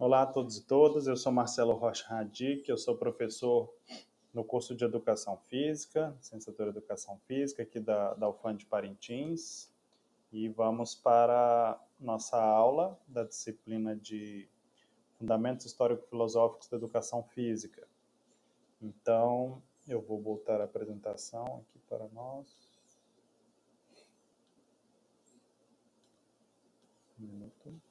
Olá a todos e todas, eu sou Marcelo Rocha Radic, eu sou professor no curso de Educação Física, Licenciatura em Educação Física, aqui da, da UFAM de Parintins, e vamos para nossa aula da disciplina de Fundamentos Histórico-Filosóficos da Educação Física. Então, eu vou voltar a apresentação aqui para nós. Um minuto.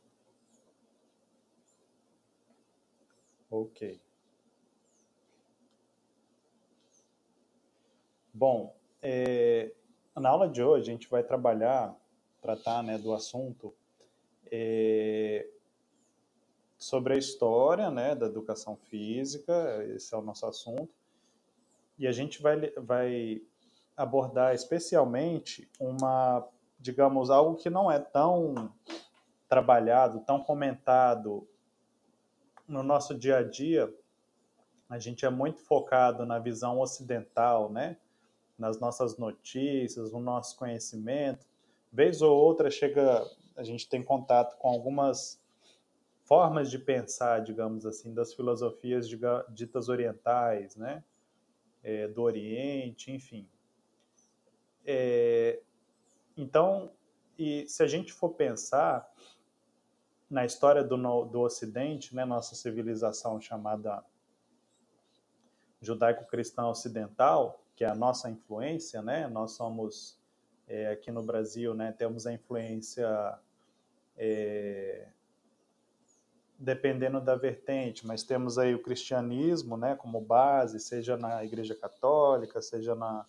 Ok. Bom, é, na aula de hoje a gente vai trabalhar, tratar né, do assunto é, sobre a história né, da educação física, esse é o nosso assunto, e a gente vai, vai abordar especialmente uma, digamos, algo que não é tão trabalhado, tão comentado no nosso dia a dia, a gente é muito focado na visão ocidental, né? Nas nossas notícias, no nosso conhecimento. Vez ou outra chega, a gente tem contato com algumas formas de pensar, digamos assim, das filosofias ditas orientais, né? É, do Oriente, enfim. É, então, e se a gente for pensar, na história do, do Ocidente, né, nossa civilização chamada judaico-cristã ocidental, que é a nossa influência, né? Nós somos é, aqui no Brasil, né? Temos a influência é, dependendo da vertente, mas temos aí o cristianismo, né? Como base, seja na Igreja Católica, seja na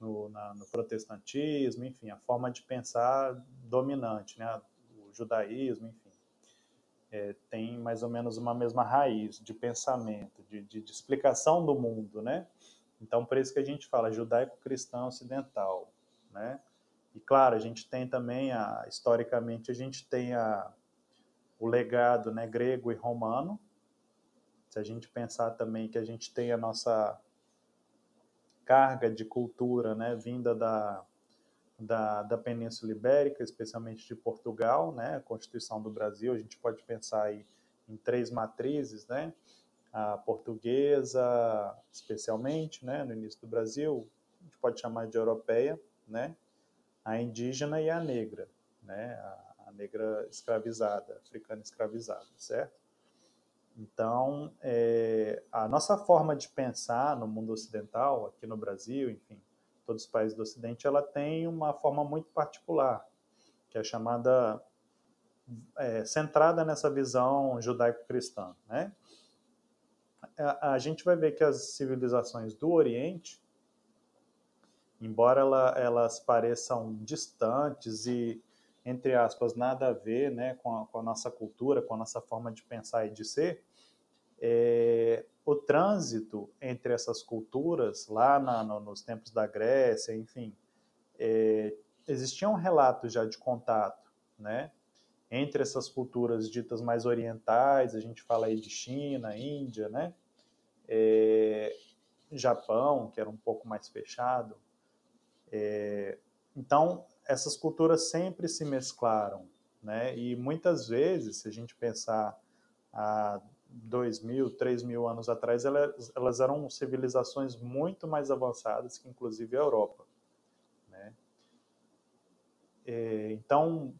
no, na, no protestantismo, enfim, a forma de pensar dominante, né? O judaísmo, enfim é, tem mais ou menos uma mesma raiz de pensamento, de, de, de, explicação do mundo, né? Então, por isso que a gente fala judaico-cristão ocidental, né? E claro, a gente tem também, a, historicamente, a gente tem a, o legado né, grego e romano. Se a gente pensar também que a gente tem a nossa carga de cultura né, vinda da, da, da Península Ibérica, especialmente de Portugal, né? A Constituição do Brasil, a gente pode pensar aí em três matrizes, né? A portuguesa, especialmente, né? No início do Brasil, a gente pode chamar de europeia, né? A indígena e a negra, né? A, a negra escravizada, africana escravizada, certo? Então, é, a nossa forma de pensar no mundo ocidental, aqui no Brasil, enfim, todos os países do Ocidente, ela tem uma forma muito particular, que é chamada é, centrada nessa visão judaico-cristã, né? A, a, gente vai ver que as civilizações do Oriente, embora ela, elas pareçam distantes e entre aspas nada a ver, né, com a, com a nossa cultura, com a nossa forma de pensar e de ser, é, o trânsito entre essas culturas, lá na, no, nos tempos da Grécia, enfim, é, existia um relato já de contato, né? Entre essas culturas ditas mais orientais, a gente fala aí de China, Índia, né? É, Japão, que era um pouco mais fechado. É, então, essas culturas sempre se mesclaram, né? E muitas vezes, se a gente pensar a dois mil, três mil anos atrás, elas, elas eram civilizações muito mais avançadas que, inclusive, a Europa. Né? É, então,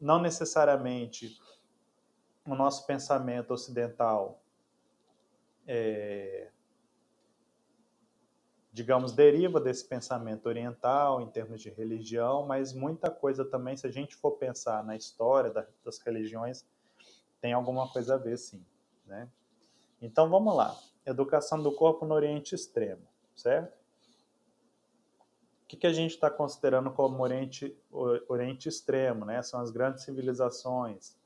não necessariamente o nosso pensamento ocidental, é, digamos, deriva desse pensamento oriental em termos de religião, mas muita coisa também, se a gente for pensar na história das religiões, tem alguma coisa a ver, sim. Né? Então vamos lá. Educação do corpo no Oriente Extremo, certo? O que, que a gente está considerando como Oriente, Oriente Extremo? Né? São as grandes civilizações,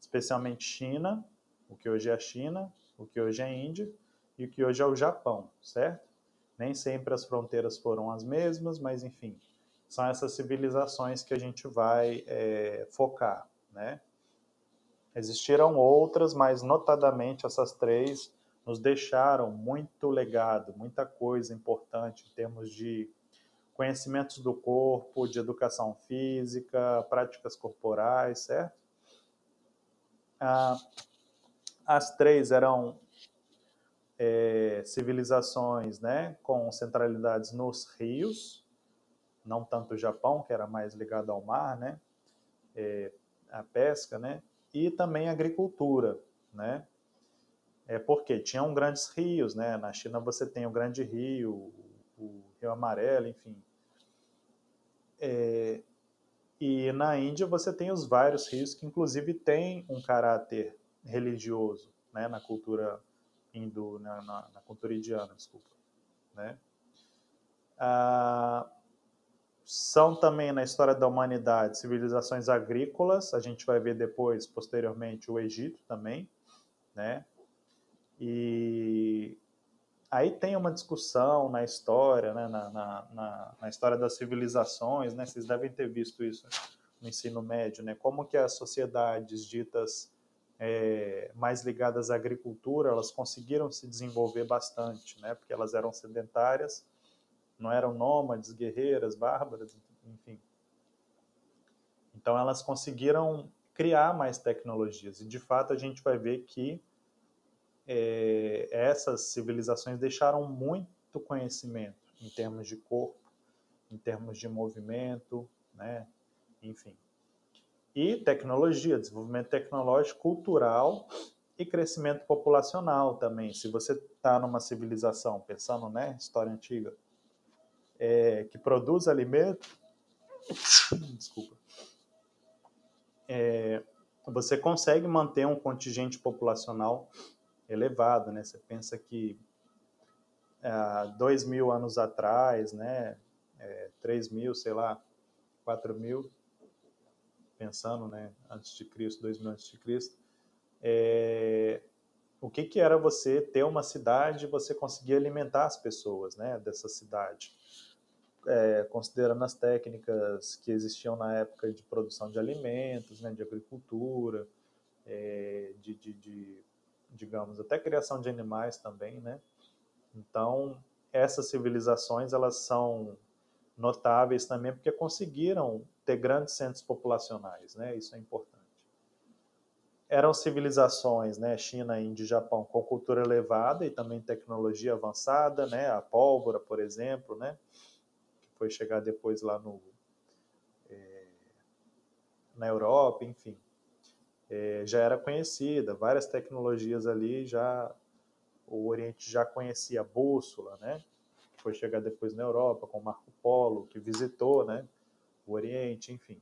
especialmente China, o que hoje é a China, o que hoje é a Índia e o que hoje é o Japão, certo? Nem sempre as fronteiras foram as mesmas, mas enfim, são essas civilizações que a gente vai é, focar, né? Existiram outras, mas notadamente essas três nos deixaram muito legado, muita coisa importante em termos de conhecimentos do corpo, de educação física, práticas corporais, certo? Ah, As três eram é, civilizações né, com centralidades nos rios, não tanto o Japão, que era mais ligado ao mar, né, é, a pesca, né, e também agricultura, né, é porque tinham grandes rios, né, na China você tem o Grande Rio, o Rio Amarelo, enfim, é, e na Índia você tem os vários rios que inclusive têm um caráter religioso, né, na cultura hindu, na, na, na cultura indiana, desculpa, né? Ah, são também na história da humanidade civilizações agrícolas, a gente vai ver depois, posteriormente, o Egito também, né? E aí tem uma discussão na história, né? na, na, na, na história das civilizações, né? Vocês devem ter visto isso no ensino médio, né? Como que as sociedades ditas é, mais ligadas à agricultura, elas conseguiram se desenvolver bastante, né? Porque elas eram sedentárias, não eram nômades, guerreiras, bárbaras, enfim. Então elas conseguiram criar mais tecnologias e de fato a gente vai ver que é, essas civilizações deixaram muito conhecimento em termos de corpo, em termos de movimento, né? Enfim e tecnologia, desenvolvimento tecnológico, cultural e crescimento populacional também. Se você está numa civilização, pensando, né, história antiga, é, que produz alimento, desculpa, é, você consegue manter um contingente populacional elevado, né? Você pensa que há dois mil anos atrás, né, é, três mil, sei lá, quatro mil, pensando, né, antes de Cristo, 2000 antes de Cristo, é, o que, que era você ter uma cidade e você conseguir alimentar as pessoas, né, dessa cidade, é, considerando as técnicas que existiam na época de produção de alimentos, né, de agricultura, é, de, de, de, digamos, até criação de animais também, né. Então, essas civilizações elas são notáveis também porque conseguiram ter grandes centros populacionais, né? Isso é importante. Eram civilizações, né? China, Índia e Japão com cultura elevada e também tecnologia avançada, né? A pólvora, por exemplo, né? Foi chegar depois lá no é, na Europa, enfim, é, já era conhecida. Várias tecnologias ali já o Oriente já conhecia a bússola, né? foi chegar depois na Europa, com Marco Polo, que visitou né, o Oriente, enfim.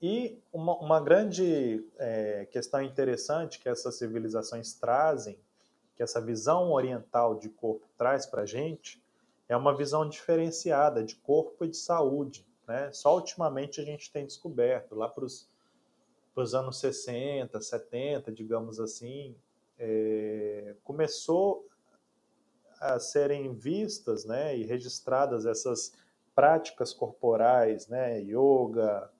E uma, uma grande é, questão interessante que essas civilizações trazem, que essa visão oriental de corpo traz para a gente, é uma visão diferenciada de corpo e de saúde. Né? Só ultimamente a gente tem descoberto, lá para os anos 60, 70, digamos assim, é, começou a serem vistas né, e registradas essas práticas corporais, né, yoga,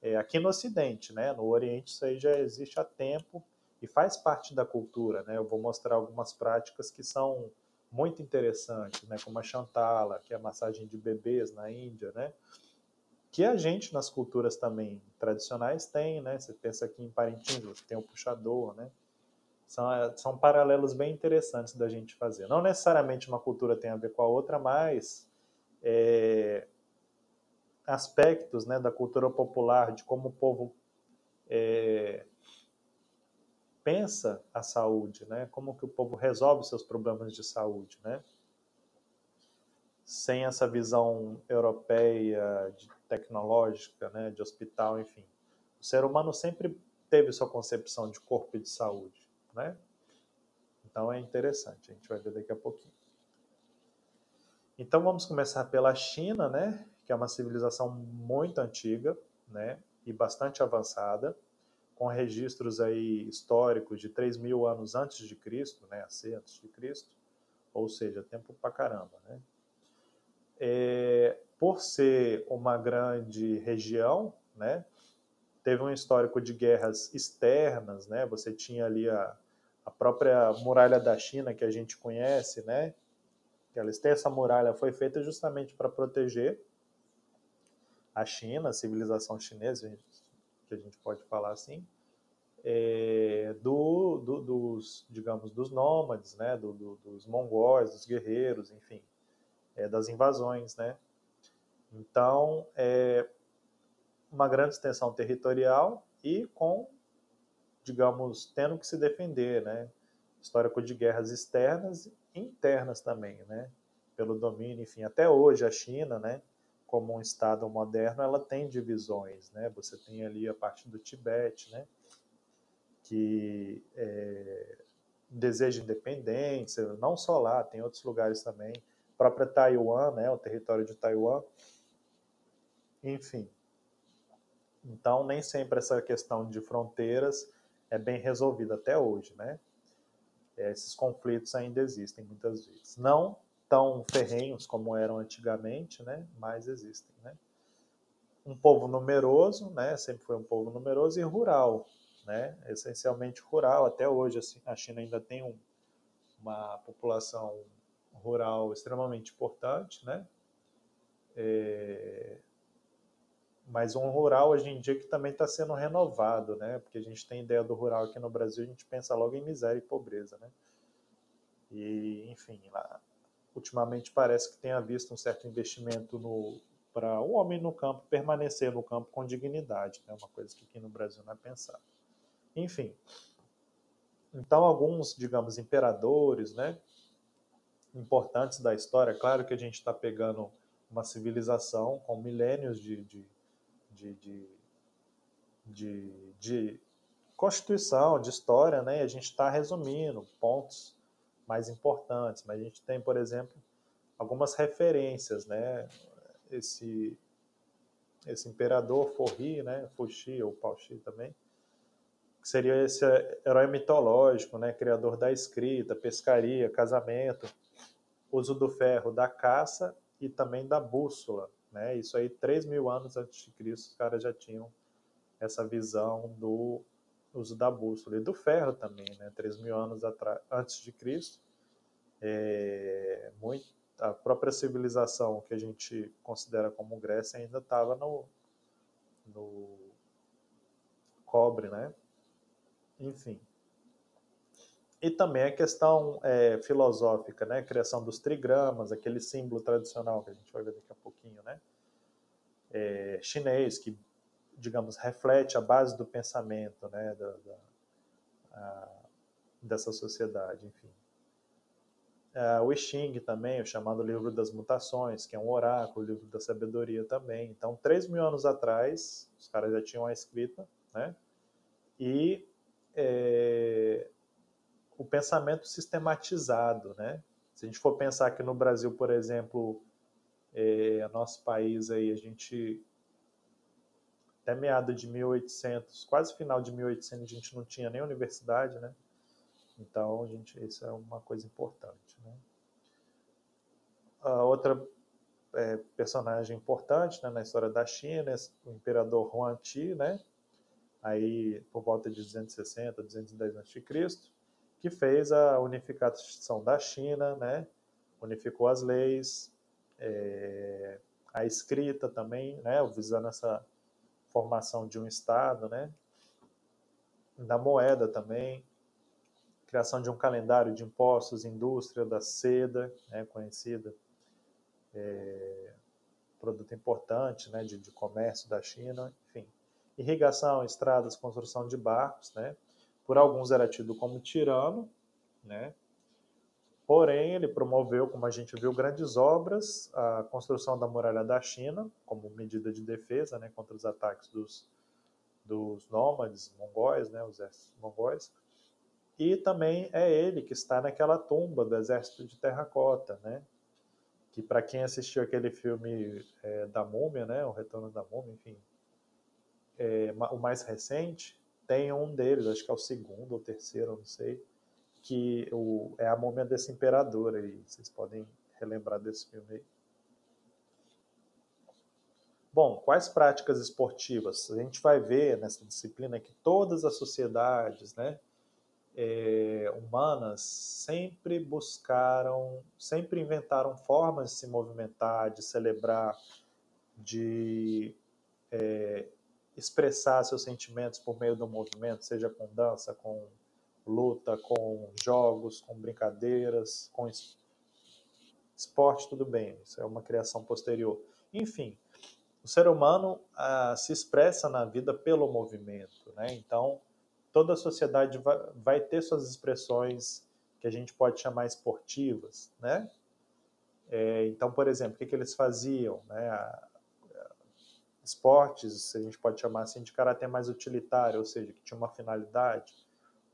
é, aqui no Ocidente, né, no Oriente isso aí já existe há tempo e faz parte da cultura, né, eu vou mostrar algumas práticas que são muito interessantes, né, como a Chantala, que é a massagem de bebês na Índia, né, que a gente nas culturas também tradicionais tem, né, você pensa aqui em Parintins, você tem o puxador, né, são, é, são paralelos bem interessantes da gente fazer. Não necessariamente uma cultura tem a ver com a outra, mas é, aspectos né, da cultura popular, de como o povo é, pensa a saúde, né? como que o povo resolve seus problemas de saúde. Né? Sem essa visão europeia, de, tecnológica, né, de hospital, enfim. O ser humano sempre teve sua concepção de corpo e de saúde né? Então é interessante, a gente vai ver daqui a pouquinho. Então vamos começar pela China, né? Que é uma civilização muito antiga, né? E bastante avançada, com registros aí históricos de 3 mil anos antes de Cristo, né? AC antes de Cristo, ou seja, tempo pra caramba, né? É, por ser uma grande região, né? teve um histórico de guerras externas, né? Você tinha ali a, a própria muralha da China que a gente conhece, né? Têm essa muralha foi feita justamente para proteger a China, a civilização chinesa, que a gente pode falar assim, é, do, do, dos, digamos, dos nômades, né, do, dos mongóis, dos guerreiros, enfim, é, das invasões, né. Então, é uma grande extensão territorial e com, digamos, tendo que se defender, né, histórico de guerras externas e internas também, né, pelo domínio, enfim, até hoje a China, né, como um estado moderno, ela tem divisões, né, você tem ali a parte do Tibete, né, que é, deseja independência, não só lá, tem outros lugares também, a própria Taiwan, né, o território de Taiwan, enfim. Então, nem sempre essa questão de fronteiras é bem resolvida até hoje, né? Esses conflitos ainda existem muitas vezes. Não tão ferrenhos como eram antigamente, né? Mas existem, né? Um povo numeroso, né? Sempre foi um povo numeroso e rural, né? Essencialmente rural. Até hoje, assim, a China ainda tem um, uma população rural extremamente importante, né? É, mas um rural hoje em dia que também está sendo renovado, né? Porque a gente tem ideia do rural aqui no Brasil, a gente pensa logo em miséria e pobreza, né? E, enfim, lá, ultimamente parece que tenha visto um certo investimento para o homem no campo permanecer no campo com dignidade, né? Uma coisa que aqui no Brasil não é pensado. Enfim, então alguns, digamos, imperadores, né? Importantes da história, claro que a gente está pegando uma civilização com milênios de, de de, de, de, Constituição, de história, né? a gente está resumindo pontos mais importantes, mas a gente tem, por exemplo, algumas referências, né? Esse, esse imperador Forri, né? Fuxi ou Pauxi também, que seria esse herói mitológico, né? Criador da escrita, pescaria, casamento, uso do ferro, da caça e também da bússola, né? Isso aí, 3 mil anos antes de Cristo, os caras já tinham essa visão do uso da bússola e do ferro também, né? 3 mil anos antes de Cristo. É, muito, a própria civilização que a gente considera como Grécia ainda estava no, no cobre, né? Enfim. E também a questão é, filosófica, né? A criação dos trigramas, aquele símbolo tradicional que a gente vai ver daqui a pouquinho, né? É, chinês, que, digamos, reflete a base do pensamento, né? Da, da a, dessa sociedade, enfim. É, o I Ching também, o chamado livro das mutações, que é um oráculo, livro da sabedoria também. Então, três mil anos atrás, os caras já tinham a escrita, né? E é, o pensamento sistematizado, né? Se a gente for pensar que no Brasil, por exemplo, é, nosso país aí, a gente até meado de 1800, quase final de 1800, a gente não tinha nem universidade, né? Então, a gente, isso é uma coisa importante, né? A outra é, personagem importante né, na história da China, o imperador Huan-Ti, né? Aí, por volta de 260, 210 a.C., que fez a unificação da China, né? unificou as leis, é, a escrita também, né? visando essa formação de um Estado, né? da moeda também, criação de um calendário de impostos, indústria da seda, né? conhecida, é, produto importante né? de, de comércio da China, enfim. Irrigação, estradas, construção de barcos, né? por alguns era tido como tirano, né? Porém, ele promoveu, como a gente viu, grandes obras, a construção da muralha da China, como medida de defesa né, contra os ataques dos, dos nômades mongóis, né, os exércitos mongóis. E também é ele que está naquela tumba do exército de terracota, né? Que para quem assistiu aquele filme é, da múmia, né, o Retorno da múmia, enfim, é, o mais recente, tem um deles, acho que é o segundo ou terceiro, não sei, que o, é a múmia desse imperador aí. Vocês podem relembrar desse filme aí. Bom, quais práticas esportivas? A gente vai ver nessa disciplina que todas as sociedades né, é, humanas sempre buscaram, sempre inventaram formas de se movimentar, de celebrar, de é, expressar seus sentimentos por meio do movimento, seja com dança, com luta, com jogos, com brincadeiras, com esporte, tudo bem, isso é uma criação posterior. Enfim, o ser humano ah, se expressa na vida pelo movimento, né? Então, toda a sociedade vai, vai, ter suas expressões que a gente pode chamar esportivas, né? É, então, por exemplo, o que, que eles faziam, né? Esportes, a gente pode chamar assim de caráter mais utilitário, ou seja, que tinha uma finalidade,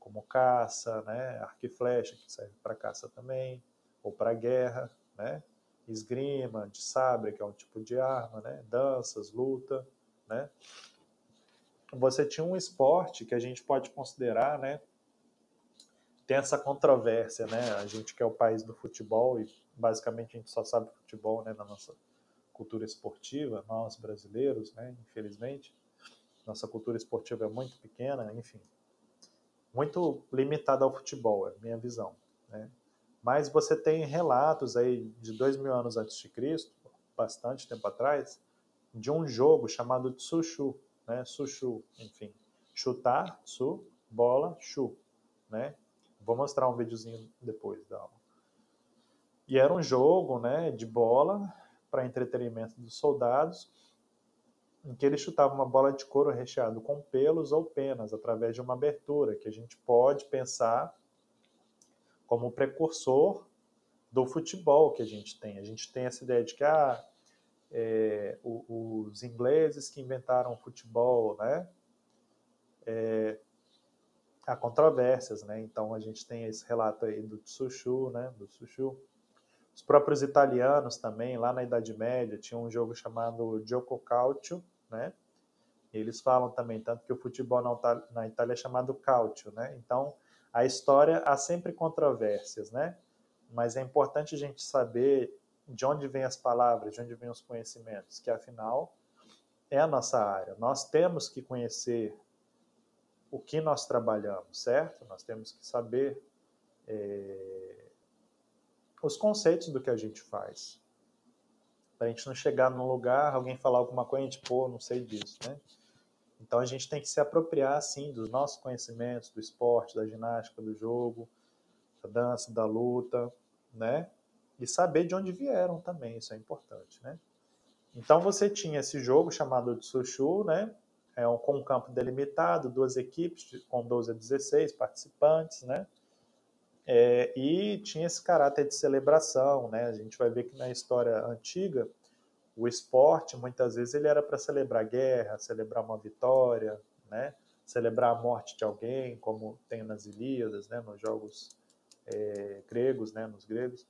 como caça, né? Arco e flecha, que serve para caça também, ou para guerra, né? esgrima, de sabre, que é um tipo de arma, né? danças, luta, né? Você tinha um esporte que a gente pode considerar, né? Tem essa controvérsia, né? A gente que é o país do futebol e basicamente a gente só sabe futebol, né? Na nossa cultura esportiva, nós brasileiros, né? Infelizmente, nossa cultura esportiva é muito pequena, enfim, muito limitada ao futebol, é a minha visão, né? Mas você tem relatos aí de dois mil anos antes de Cristo, bastante tempo atrás, de um jogo chamado Tsushu, né? Sushu, enfim, chutar, su, bola, chu, né? Vou mostrar um videozinho depois da aula. E era um jogo, né, de bola para entretenimento dos soldados, em que ele chutava uma bola de couro recheado com pelos ou penas através de uma abertura, que a gente pode pensar como precursor do futebol que a gente tem. A gente tem essa ideia de que ah, é, os ingleses que inventaram o futebol, né? É, há controvérsias, né? Então a gente tem esse relato aí do Tsushu, né? Do Tsushu. Os próprios italianos também, lá na Idade Média, tinham um jogo chamado Gioco Calcio, né? Eles falam também, tanto que o futebol na Itália é chamado calcio, né? Então, a história há sempre controvérsias, né? Mas é importante a gente saber de onde vêm as palavras, de onde vêm os conhecimentos, que afinal é a nossa área. Nós temos que conhecer o que nós trabalhamos, certo? Nós temos que saber é, os conceitos do que a gente faz. Para a gente não chegar num lugar, alguém falar alguma coisa, a gente, pô, não sei disso, né? Então a gente tem que se apropriar assim dos nossos conhecimentos do esporte, da ginástica, do jogo, da dança, da luta, né? E saber de onde vieram também, isso é importante, né? Então você tinha esse jogo chamado de Sushu, né? É um, com um campo delimitado, duas equipes com 12 a 16 participantes, né? É, e tinha esse caráter de celebração, né? A gente vai ver que na história antiga o esporte, muitas vezes, ele era para celebrar guerra, celebrar uma vitória, né? celebrar a morte de alguém, como tem nas Ilíadas, né? nos jogos é, gregos, né? nos gregos.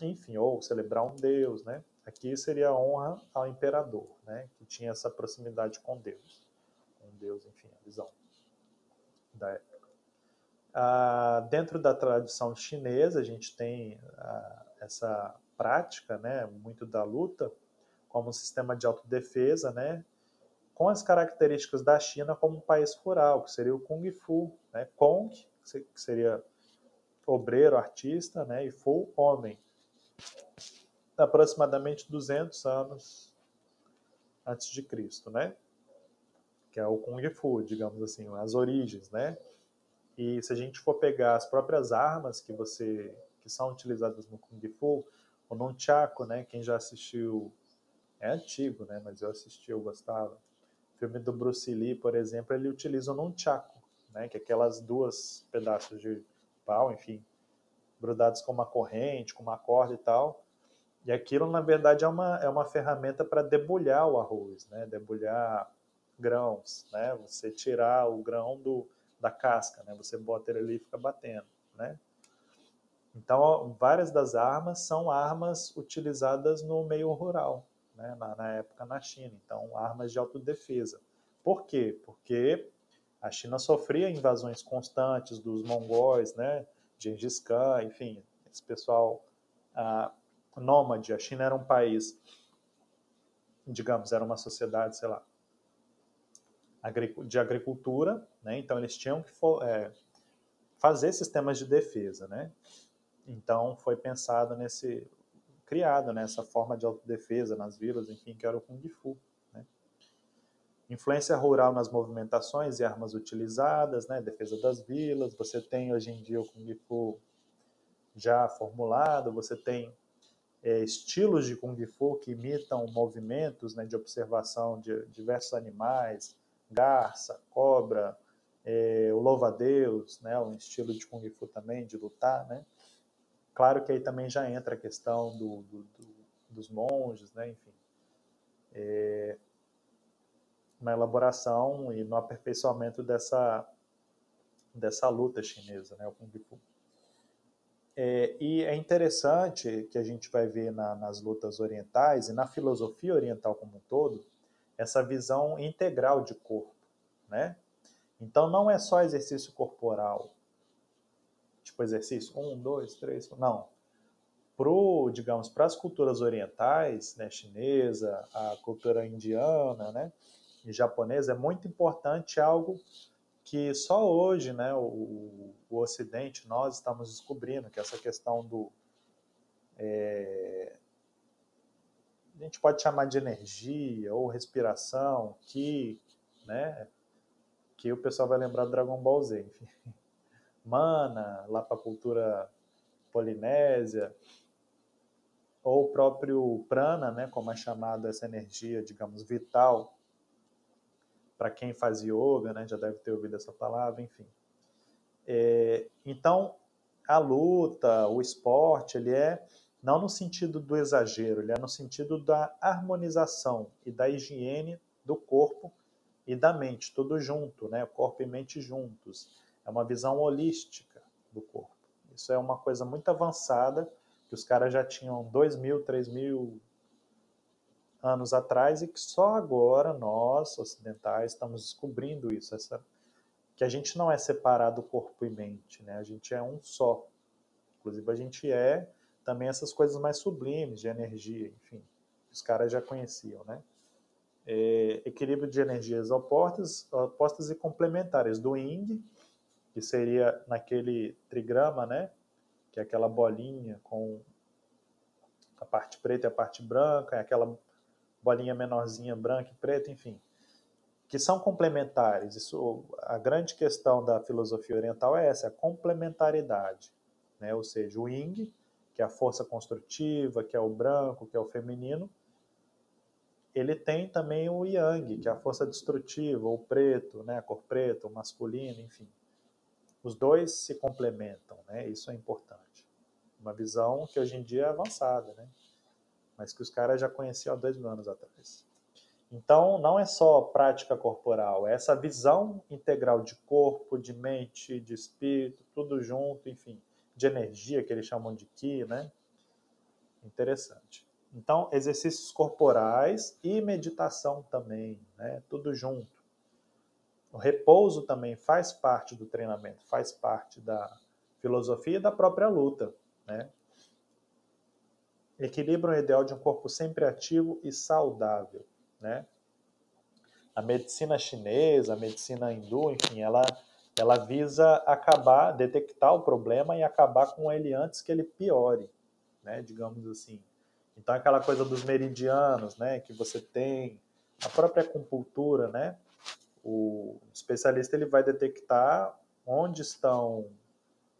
Enfim, ou celebrar um deus. Né? Aqui seria a honra ao imperador, né? que tinha essa proximidade com Deus. Com Deus, enfim, a visão da época. Ah, dentro da tradição chinesa, a gente tem ah, essa prática, né, muito da luta, como um sistema de autodefesa, né, com as características da China como um país rural, que seria o Kung Fu, né, Kong, que seria obreiro, artista, né, e Fu, homem. Aproximadamente 200 anos antes de Cristo, né, que é o Kung Fu, digamos assim, as origens, né, e se a gente for pegar as próprias armas que você que são utilizadas no Kung Fu, o Nunchaku, né? Quem já assistiu, é antigo, né? Mas eu assisti, eu gostava. O filme do Bruce Lee, por exemplo, ele utiliza o Nunchaku, né? Que é aquelas duas pedaços de pau, enfim, grudados com uma corrente, com uma corda e tal. E aquilo, na verdade, é uma, é uma ferramenta para debulhar o arroz, né? Debulhar grãos, né? Você tirar o grão do, da casca, né? Você bota ele ali e fica batendo, né? Então, várias das armas são armas utilizadas no meio rural, né, na, na, época na China. Então, armas de autodefesa. Por quê? Porque a China sofria invasões constantes dos mongóis, né, Gengis Khan, enfim, esse pessoal ah, nômade. A China era um país, digamos, era uma sociedade, sei lá, de agricultura, né, então eles tinham que é, fazer sistemas de defesa, né? Então foi pensado nesse, criado nessa forma de autodefesa nas vilas, enfim, que era o Kung Fu. Né? influência rural nas movimentações e armas utilizadas, né, defesa das vilas, você tem hoje em dia o Kung Fu já formulado, você tem é, estilos de Kung Fu que imitam movimentos né, de observação de diversos animais, garça, cobra, é, o louva-a-Deus, né, um estilo de Kung Fu também, de lutar, né? Claro que aí também já entra a questão do, do, do, dos monges, né, enfim. É, na elaboração e no aperfeiçoamento dessa, dessa luta chinesa, né, o Kung Fu. É, e é interessante que a gente vai ver na, nas lutas orientais e na filosofia oriental como um todo, essa visão integral de corpo, né? Então não é só exercício corporal, tipo exercício um, dois, três, não. Pro, digamos, para as culturas orientais, né, chinesa, a cultura indiana, né, e japonesa, é muito importante algo que só hoje, né, o, o Ocidente, nós estamos descobrindo, que é essa questão do... É, a gente pode chamar de energia ou respiração, que, né, que o pessoal vai lembrar do Dragon Ball Z, enfim. Mana, lá para a cultura polinésia, ou o próprio prana, né, como é chamado essa energia, digamos, vital, para quem faz yoga, né, já deve ter ouvido essa palavra, enfim. É, então, a luta, o esporte, ele é não no sentido do exagero, ele é no sentido da harmonização e da higiene do corpo e da mente, tudo junto, né? Corpo e mente juntos. É uma visão holística do corpo. Isso é uma coisa muito avançada que os caras já tinham dois mil, três mil anos atrás e que só agora nós, ocidentais, estamos descobrindo isso, essa, que a gente não é separado corpo e mente, né? a gente é um só. Inclusive, a gente é também essas coisas mais sublimes de energia, enfim, os caras já conheciam, né? É, equilíbrio de energias opostas, opostas e complementares do Ying, que seria naquele trigrama, né? Que é aquela bolinha com a parte preta e a parte branca, é aquela bolinha menorzinha branca e preta, enfim, que são complementares. Isso, a grande questão da filosofia oriental é essa, a complementaridade, né? Ou seja, o Ying, que é a força construtiva, que é o branco, que é o feminino, ele tem também o Yang, que é a força destrutiva, o preto, né? A cor preta, o masculino, enfim. Os dois se complementam, né? Isso é importante. Uma visão que hoje em dia é avançada, né? mas que os caras já conheciam há dois mil anos atrás. Então, não é só prática corporal, é essa visão integral de corpo, de mente, de espírito, tudo junto, enfim, de energia, que eles chamam de Ki, né? Interessante. Então, exercícios corporais e meditação também, né? Tudo junto. O repouso também faz parte do treinamento, faz parte da filosofia e da própria luta, né? equilibram o ideal de um corpo sempre ativo e saudável, né? A medicina chinesa, a medicina hindu, enfim, ela, ela visa acabar, detectar o problema e acabar com ele antes que ele piore, né? Digamos assim. Então, aquela coisa dos meridianos, né? Que você tem, a própria acupuntura, né? O especialista ele vai detectar onde estão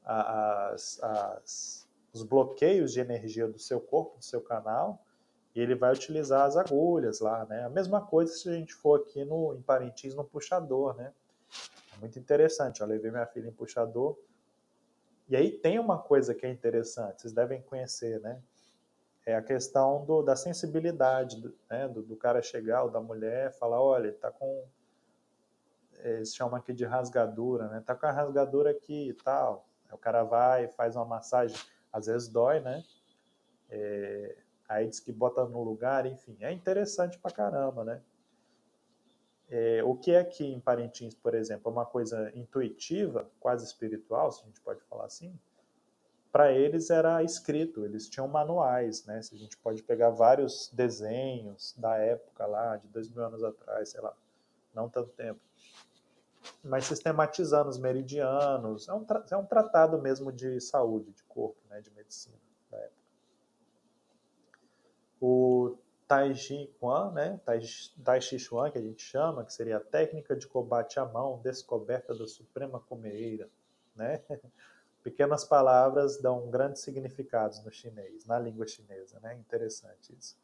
as, as os bloqueios de energia do seu corpo, do seu canal, e ele vai utilizar as agulhas lá, né? A mesma coisa se a gente for aqui no, em Parintins no puxador, né? É muito interessante, eu levei minha filha em puxador, e aí tem uma coisa que é interessante, vocês devem conhecer, né? É a questão do, da sensibilidade, do, né? do, do cara chegar, ou da mulher, falar, olha, tá com, eles chamam aqui de rasgadura, né? Tá com a rasgadura aqui e tal. O cara vai, faz uma massagem, às vezes dói, né? É, aí diz que bota no lugar, enfim, é interessante pra caramba, né? É, o que é que em Parintins, por exemplo, é uma coisa intuitiva, quase espiritual, se a gente pode falar assim, para eles era escrito, eles tinham manuais, né? Se a gente pode pegar vários desenhos da época lá, de dois mil anos atrás, sei lá, não tanto tempo, mas sistematizando os meridianos. É um, é um tratado mesmo de saúde, de corpo, né, de medicina da época. O Tai Chi Chuan, né? Tai, tai Chi Chuan, que a gente chama, que seria a técnica de combate à mão descoberta da Suprema Comeira, né? Pequenas palavras dão grandes significados no chinês, na língua chinesa, né? Interessante isso.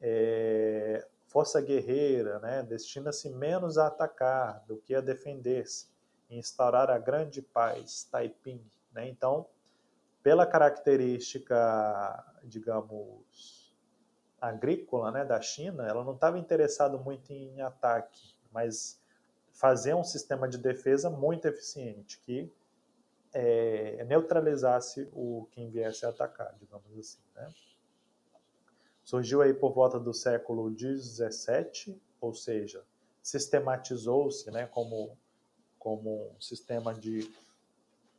É, força guerreira, né? Destina-se menos a atacar do que a defender-se, instaurar a grande paz, Taiping, né? Então, pela característica, digamos, agrícola, né, da China, ela não estava interessada muito em ataque, mas fazer um sistema de defesa muito eficiente que é, neutralizasse o quem viesse a atacar, digamos assim. Né? Surgiu aí por volta do século XVII, ou seja, sistematizou-se né, como, como um sistema de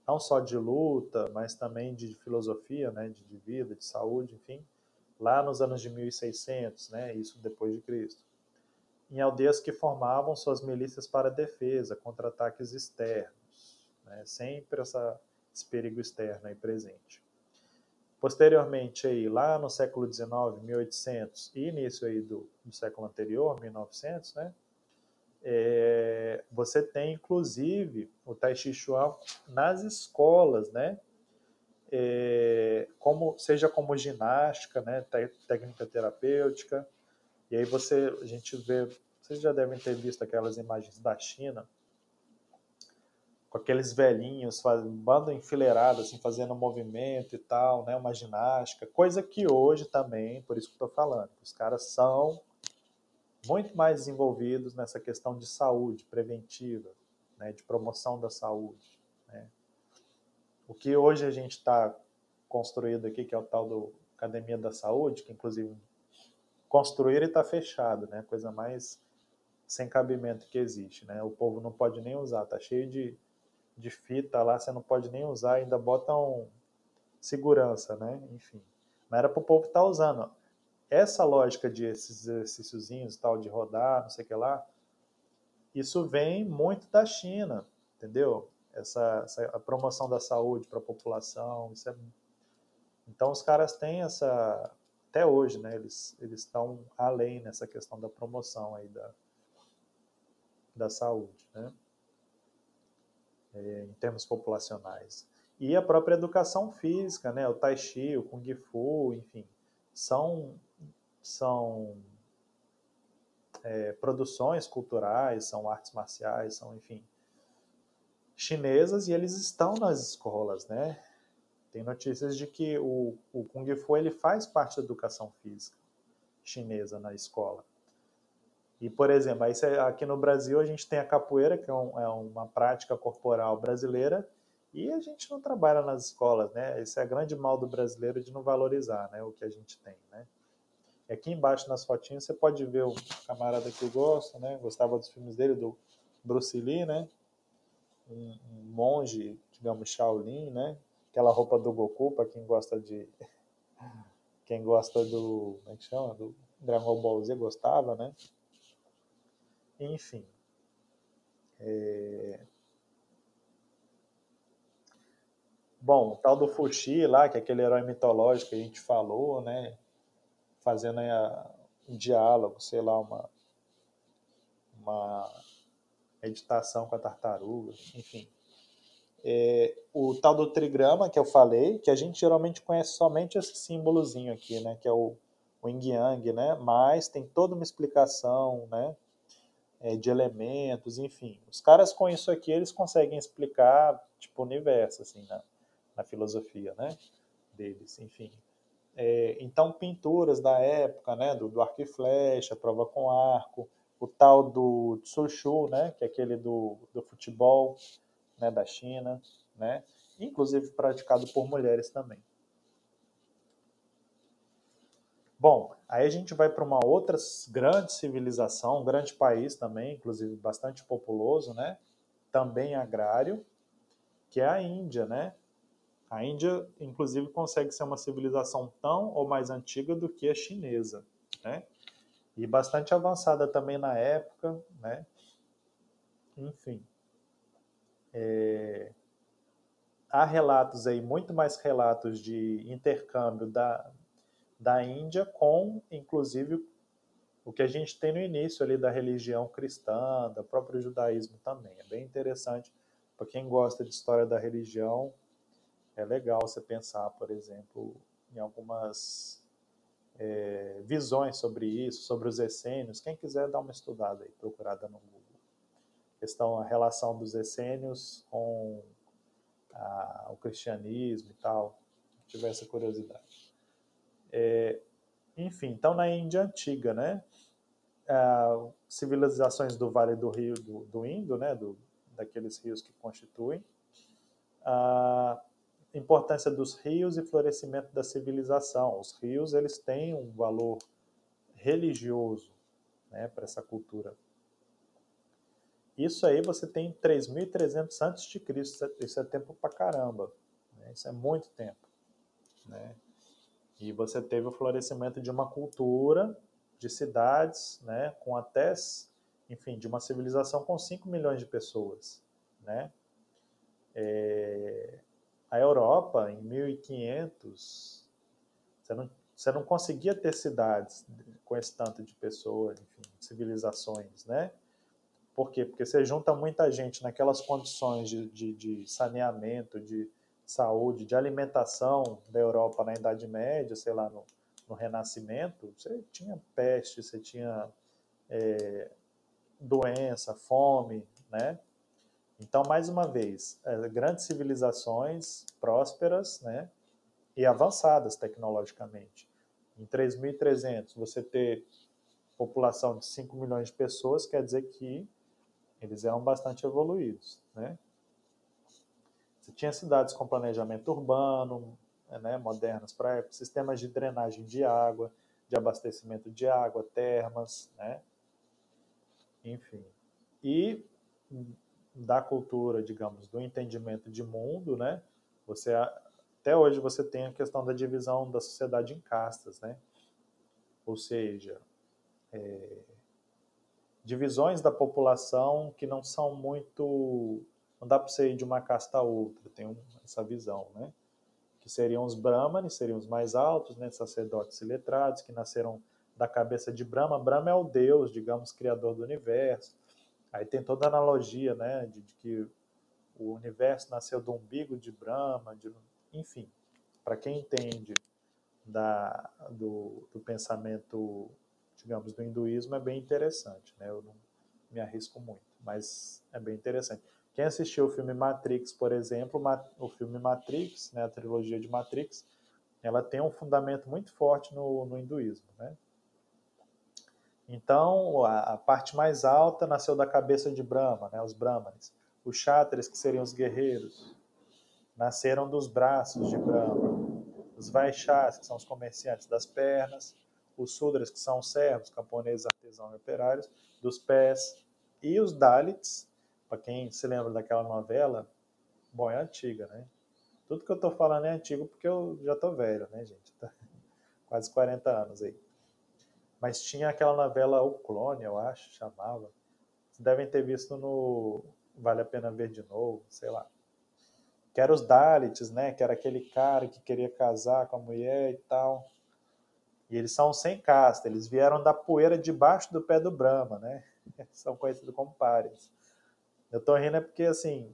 não só de luta, mas também de filosofia, né, de, de vida, de saúde, enfim, lá nos anos de 1600, né, isso depois de Cristo, em aldeias que formavam suas milícias para defesa contra ataques externos né? sempre essa, esse perigo externo aí presente. Posteriormente, aí, lá no século XIX, 1800, e início aí do, do século anterior, 1900, né? É, você tem, inclusive, o Tai Chi Chuan nas escolas, né? É, como, seja como ginástica, né? técnica terapêutica, e aí você, a gente vê, vocês já devem ter visto aquelas imagens da China, com aqueles velhinhos, faz, bando enfileirado, assim, fazendo movimento e tal, né, uma ginástica, coisa que hoje também, por isso que estou falando, os caras são muito mais desenvolvidos nessa questão de saúde preventiva, né, de promoção da saúde. Né. O que hoje a gente está construído aqui, que é o tal do Academia da Saúde, que inclusive construir e está fechado, né, coisa mais sem cabimento que existe, né? O povo não pode nem usar, tá cheio de de fita lá, você não pode nem usar, ainda botam segurança, né? Enfim. Mas era para o povo estar tá usando. Essa lógica de esses exercíciozinhos, tal, de rodar, não sei o que lá, isso vem muito da China, entendeu? Essa, essa a promoção da saúde para a população, isso é... Então os caras têm essa até hoje, né? Eles eles estão além nessa questão da promoção aí da da saúde, né? É, em termos populacionais. E a própria educação física, né, o Tai Chi, o Kung Fu, enfim, são, são é, produções culturais, são artes marciais, são, enfim, chinesas e eles estão nas escolas, né? Tem notícias de que o, o Kung Fu ele faz parte da educação física chinesa na escola. E, por exemplo, aí aqui no Brasil a gente tem a capoeira, que é, um, é, uma prática corporal brasileira, e a gente não trabalha nas escolas, né? Esse é a grande mal do brasileiro de não valorizar né, o que a gente tem, né? E aqui embaixo nas fotinhas você pode ver o camarada que eu gosto, né? Gostava dos filmes dele, do Bruce Lee, né? Um, um monge, digamos, Shaolin, né? Aquela roupa do Goku, para quem gosta de... quem gosta do... como é que chama? Do Dragon Ball Z gostava, né? Enfim. É... Bom, o tal do Fuxi lá, que é aquele herói mitológico que a gente falou, né? Fazendo a, um diálogo, sei lá, uma, uma meditação com a tartaruga, enfim. É, o tal do trigrama que eu falei, que a gente geralmente conhece somente esse símbolozinho aqui, né? Que é o, o yin yang, né? Mas tem toda uma explicação, né? É, de elementos, enfim. Os caras com isso aqui, eles conseguem explicar, tipo, o universo, assim, na, na filosofia, né, deles, enfim. É, então, pinturas da época, né, do, do arco e flecha, prova com arco, o tal do Tsushu, né, que é aquele do, do futebol, né, da China, né, inclusive praticado por mulheres também. Bom, aí a gente vai para uma outra grande civilização, um grande país também, inclusive bastante populoso, né? Também agrário, que é a Índia, né? A Índia, inclusive, consegue ser uma civilização tão ou mais antiga do que a chinesa, né? E bastante avançada também na época, né? Enfim. É... Há relatos aí, muito mais relatos de intercâmbio da, da Índia com, inclusive, o que a gente tem no início ali da religião cristã, do próprio judaísmo também. É bem interessante para quem gosta de história da religião. É legal você pensar, por exemplo, em algumas é, visões sobre isso, sobre os essênios. Quem quiser dar uma estudada aí, procurada no Google. Questão, a relação dos essênios com a, o cristianismo e tal, se tiver essa curiosidade. É, enfim, então na Índia Antiga, né, civilizações do Vale do Rio do, do Indo, né, do, daqueles rios que constituem, a importância dos rios e florescimento da civilização. Os rios eles têm um valor religioso né, para essa cultura. Isso aí você tem 3.300 antes de Cristo, isso é tempo pra caramba, né? isso é muito tempo. Né? E você teve o florescimento de uma cultura, de cidades, né, com até, enfim, de uma civilização com 5 milhões de pessoas. Né? É, a Europa, em 1500, você não, você não conseguia ter cidades com esse tanto de pessoas, enfim, civilizações, né? Por quê? Porque você junta muita gente naquelas condições de, de, de saneamento, de saúde, de alimentação da Europa na Idade Média, sei lá, no, no Renascimento, você tinha peste, você tinha é, doença, fome, né? Então, mais uma vez, é, grandes civilizações prósperas, né? E avançadas tecnologicamente. Em 3.300, você ter população de 5 milhões de pessoas, quer dizer que eles eram bastante evoluídos, né? Você tinha cidades com planejamento urbano, né, modernas para sistemas de drenagem de água, de abastecimento de água, termas, né? Enfim. E da cultura, digamos, do entendimento de mundo, né? Você até hoje você tem a questão da divisão da sociedade em castas, né? Ou seja, é, divisões da população que não são muito não dá para você ir de uma casta a outra, tem essa visão, né? Que seriam os brahmanes, seriam os mais altos, né? Sacerdotes e letrados, que nasceram da cabeça de Brahma. Brahma é o deus, digamos, criador do universo. Aí tem toda a analogia, né? De, de que o universo nasceu do umbigo de Brahma, de, enfim. Para quem entende da, do, do pensamento, digamos, do hinduísmo, é bem interessante, né? Eu não me arrisco muito, mas é bem interessante. Quem assistiu o filme Matrix, por exemplo, o filme Matrix, né, a trilogia de Matrix, ela tem um fundamento muito forte no, no hinduísmo. Né? Então, a, a, parte mais alta nasceu da cabeça de Brahma, né, os Brahmanes. Os Kshatras, que seriam os guerreiros, nasceram dos braços de Brahma. Os Vaishyas, que são os comerciantes das pernas. Os Sudras, que são os servos, camponeses, artesãos e operários, dos pés. E os Dalits, para quem se lembra daquela novela, bom, é antiga, né? Tudo que eu estou falando é antigo porque eu já estou velho, né, gente? Tá quase 40 anos aí. Mas tinha aquela novela O Clone, eu acho, chamava. Vocês devem ter visto no Vale a Pena Ver de Novo, sei lá. Que era os Dalits, né? Que era aquele cara que queria casar com a mulher e tal. E eles são sem casta, eles vieram da poeira debaixo do pé do Brahma, né? São conhecidos como pares. Eu tô rindo é porque, assim,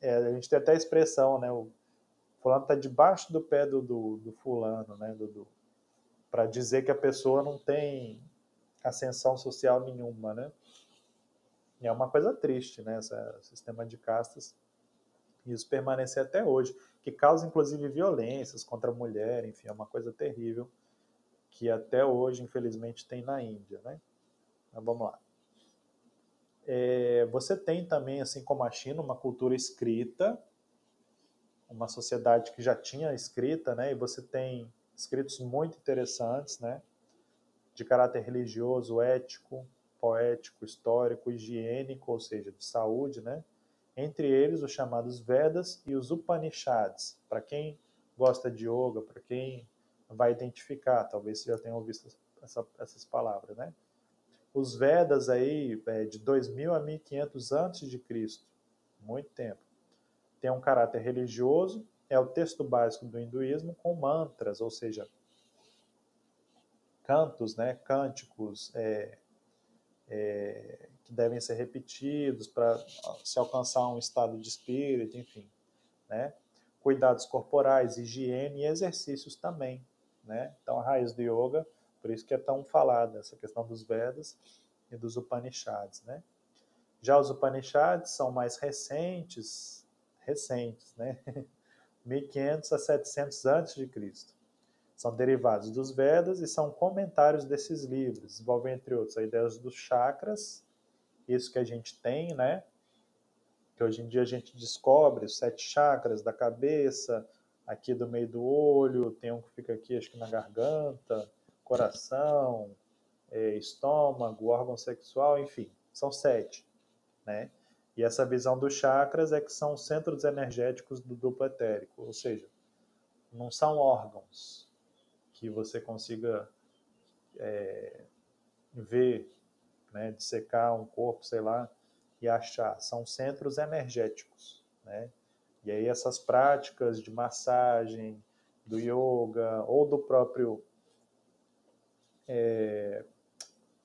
é, a gente tem até a expressão, né? O fulano tá debaixo do pé do, do, do fulano, né? Para dizer que a pessoa não tem ascensão social nenhuma, né? E é uma coisa triste, né? Esse sistema de castas. E isso permanecer até hoje, que causa inclusive violências contra a mulher, enfim, é uma coisa terrível que até hoje, infelizmente, tem na Índia, né? Mas vamos lá. É, você tem também, assim como a China, uma cultura escrita, uma sociedade que já tinha escrita, né? E você tem escritos muito interessantes, né? De caráter religioso, ético, poético, histórico, higiênico, ou seja, de saúde, né? Entre eles os chamados Vedas e os Upanishads. Para quem gosta de yoga, para quem vai identificar, talvez você já tenha ouvido essa, essas palavras, né? Os Vedas aí, é, de 2000 a 1500 antes de Cristo, muito tempo, tem um caráter religioso, é o texto básico do hinduísmo com mantras, ou seja, cantos, né, cânticos é, é, que devem ser repetidos para se alcançar um estado de espírito, enfim, né? Cuidados corporais, higiene e exercícios também, né? Então a raiz do yoga, por isso que é tão falada essa questão dos Vedas e dos Upanishads, né? Já os Upanishads são mais recentes, recentes, né? 1500 a 700 antes de Cristo. São derivados dos Vedas e são comentários desses livros. Envolvem, entre outros, a ideia dos chakras, isso que a gente tem, né? Que hoje em dia a gente descobre os sete chakras da cabeça, aqui do meio do olho, tem um que fica aqui, acho que na garganta, coração, é, estômago, órgão sexual, enfim, são sete, né? E essa visão dos chakras é que são centros energéticos do duplo etérico, ou seja, não são órgãos, que você consiga é, ver, né, dissecar um corpo, sei lá, e achar. São centros energéticos, né? E aí essas práticas de massagem, do yoga ou do próprio é,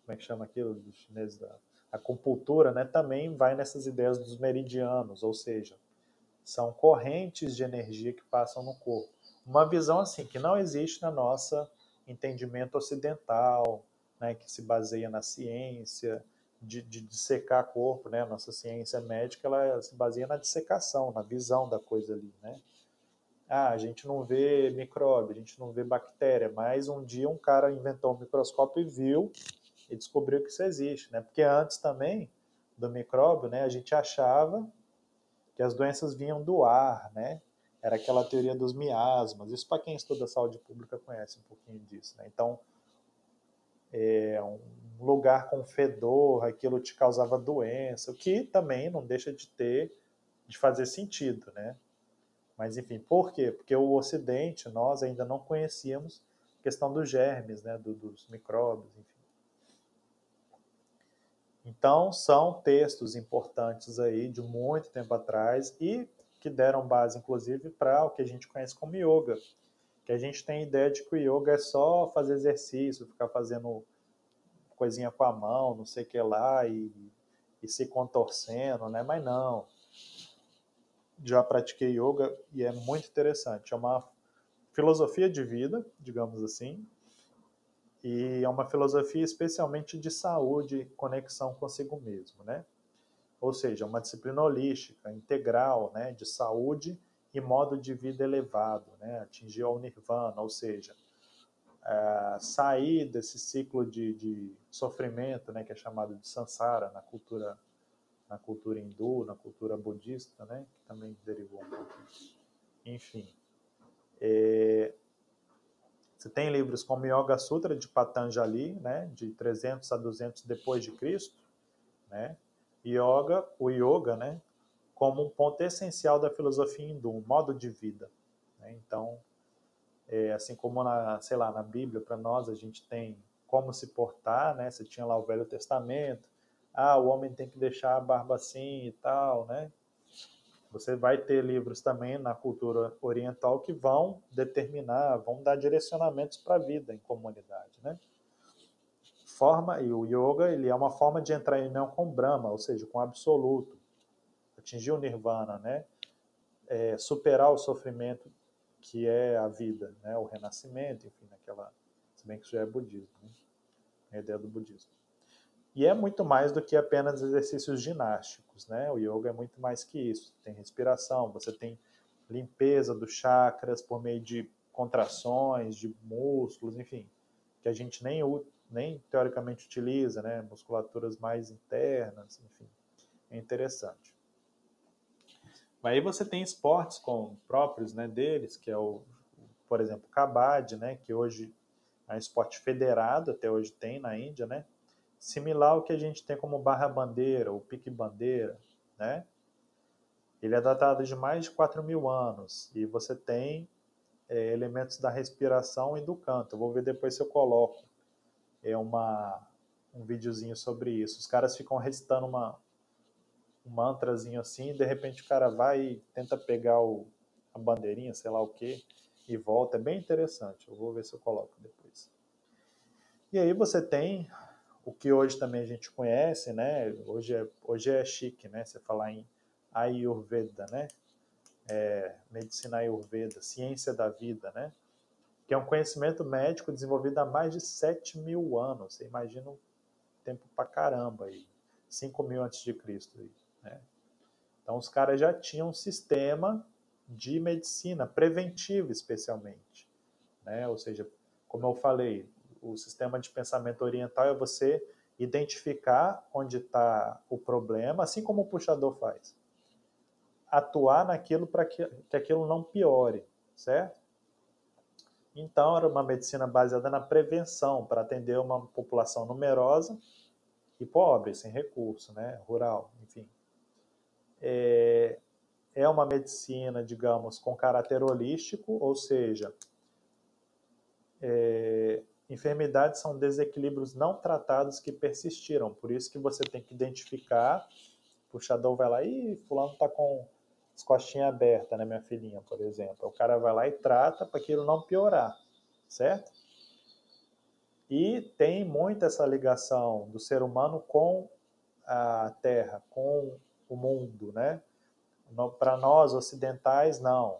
como é que chama aquilo dos chineses da acupuntura, né, também vai nessas ideias dos meridianos, ou seja, são correntes de energia que passam no corpo uma visão assim que não existe na nossa entendimento ocidental, né, que se baseia na ciência de, de dissecar corpo, né? Nossa ciência médica ela se baseia na dissecação, na visão da coisa ali, né? Ah, a gente não vê micróbio, a gente não vê bactéria, mas um dia um cara inventou um microscópio e viu e descobriu que isso existe, né? Porque antes também do micróbio, né, a gente achava que as doenças vinham do ar, né? era aquela teoria dos miasmas. Isso para quem estuda saúde pública conhece um pouquinho disso. Né? Então, é, um lugar com fedor, aquilo te causava doença, o que também não deixa de ter, de fazer sentido, né? Mas enfim, por quê? Porque o Ocidente, nós ainda não conhecíamos a questão dos germes, né, do, dos micróbios, enfim. Então, são textos importantes aí de muito tempo atrás e que deram base, inclusive, para o que a gente conhece como yoga. Que a gente tem ideia de que o yoga é só fazer exercício, ficar fazendo coisinha com a mão, não sei o que lá, e, e se contorcendo, né? Mas não. Já pratiquei yoga e é muito interessante. É uma filosofia de vida, digamos assim, e é uma filosofia especialmente de saúde conexão consigo mesmo, né? ou seja, uma disciplina holística, integral, né, de saúde e modo de vida elevado, né, atingir o nirvana, ou seja, é, sair desse ciclo de, de, sofrimento, né, que é chamado de samsara na cultura na cultura hindu, na cultura budista, né, que também derivou um pouco. Enfim, é, você tem livros como Yoga Sutra de Patanjali, né, de 300 a 200 depois de Cristo, né, yoga, o yoga, né, como um ponto essencial da filosofia hindu, um modo de vida. Né? Então, é, assim como na, sei lá, na Bíblia para nós a gente tem como se portar, né? Você tinha lá o Velho Testamento, ah, o homem tem que deixar a barba assim e tal, né? Você vai ter livros também na cultura oriental que vão determinar, vão dar direcionamentos para a vida em comunidade, né? forma, e o yoga ele é uma forma de entrar em união com Brahma, ou seja, com o absoluto, atingir o nirvana, né? É, superar o sofrimento que é a vida, né? O renascimento, enfim, aquela, se bem que isso já é budismo, né? a ideia do budismo. E é muito mais do que apenas exercícios ginásticos, né? O yoga é muito mais que isso. Tem respiração, você tem limpeza dos chakras por meio de contrações, de músculos, enfim, que a gente nem nem teoricamente utiliza, né? Musculaturas mais internas, enfim, é interessante. Aí você tem esportes com próprios, né, deles, que é o, por exemplo, o Kabaddi, né, que hoje é um esporte federado, até hoje tem na Índia, né? Similar ao que a gente tem como barra-bandeira, ou pique-bandeira, né? Ele é datado de mais de 4 mil anos e você tem é, elementos da respiração e do canto. Eu vou ver depois se eu coloco é uma, um videozinho sobre isso. Os caras ficam recitando uma, um mantrazinho assim, e de repente o cara vai e tenta pegar o, a bandeirinha, sei lá o que, e volta. É bem interessante. Eu vou ver se eu coloco depois. E aí você tem o que hoje também a gente conhece, né? Hoje é, hoje é chique, né? Você falar em Ayurveda, né? É, medicina Ayurveda, ciência da vida, né? Que é um conhecimento médico desenvolvido há mais de 7 mil anos. Você imagina um tempo pra caramba aí. 5 mil antes de Cristo. Né? Então os caras já tinham um sistema de medicina preventiva, especialmente. Né? Ou seja, como eu falei, o sistema de pensamento oriental é você identificar onde está o problema, assim como o puxador faz. Atuar naquilo para que, que aquilo não piore, certo? Então, era uma medicina baseada na prevenção, para atender uma população numerosa e pobre, sem recurso, né? rural, enfim. É, é uma medicina, digamos, com caráter holístico, ou seja, é, enfermidades são desequilíbrios não tratados que persistiram. Por isso que você tem que identificar. O puxador vai lá, e fulano está com as costinhas abertas, né, minha filhinha, por exemplo. O cara vai lá e trata para aquilo não piorar, certo? E tem muito essa ligação do ser humano com a Terra, com o mundo, né? Para nós ocidentais, não.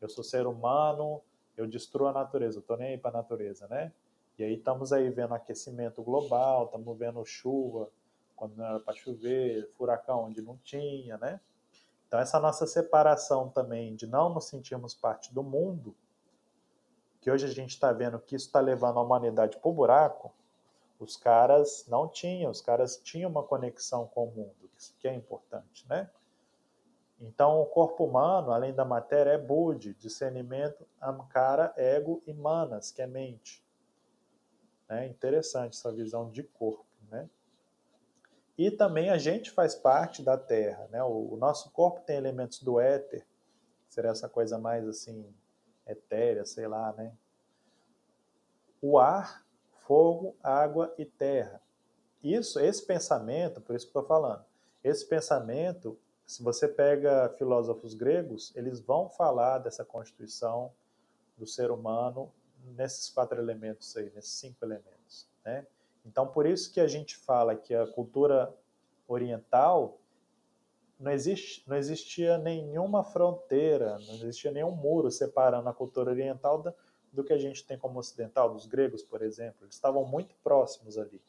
Eu sou ser humano, eu destruo a natureza, eu tô nem aí para a natureza, né? E aí estamos aí vendo aquecimento global, estamos vendo chuva quando não era para chover, furacão onde não tinha, né? Então essa nossa separação também de não nos sentirmos parte do mundo, que hoje a gente está vendo que isso está levando a humanidade para o buraco, os caras não tinham, os caras tinham uma conexão com o mundo, que é importante, né? Então, o corpo humano, além da matéria, é Budi, discernimento, Amkara, ego e Manas, que é mente. É interessante essa visão de corpo. Né? E também a gente faz parte da Terra. Né? O, nosso corpo tem elementos do éter, seria essa coisa mais assim, etérea, sei lá, né? O ar, fogo, água e terra. Isso, esse pensamento, por isso que estou falando, esse pensamento se você pega filósofos gregos, eles vão falar dessa constituição do ser humano nesses quatro elementos aí, nesses cinco elementos, né? Então, por isso que a gente fala que a cultura oriental não, existe, não existia nenhuma fronteira, não existia nenhum muro separando a cultura oriental da, do que a gente tem como ocidental, dos gregos, por exemplo. Eles estavam muito próximos ali.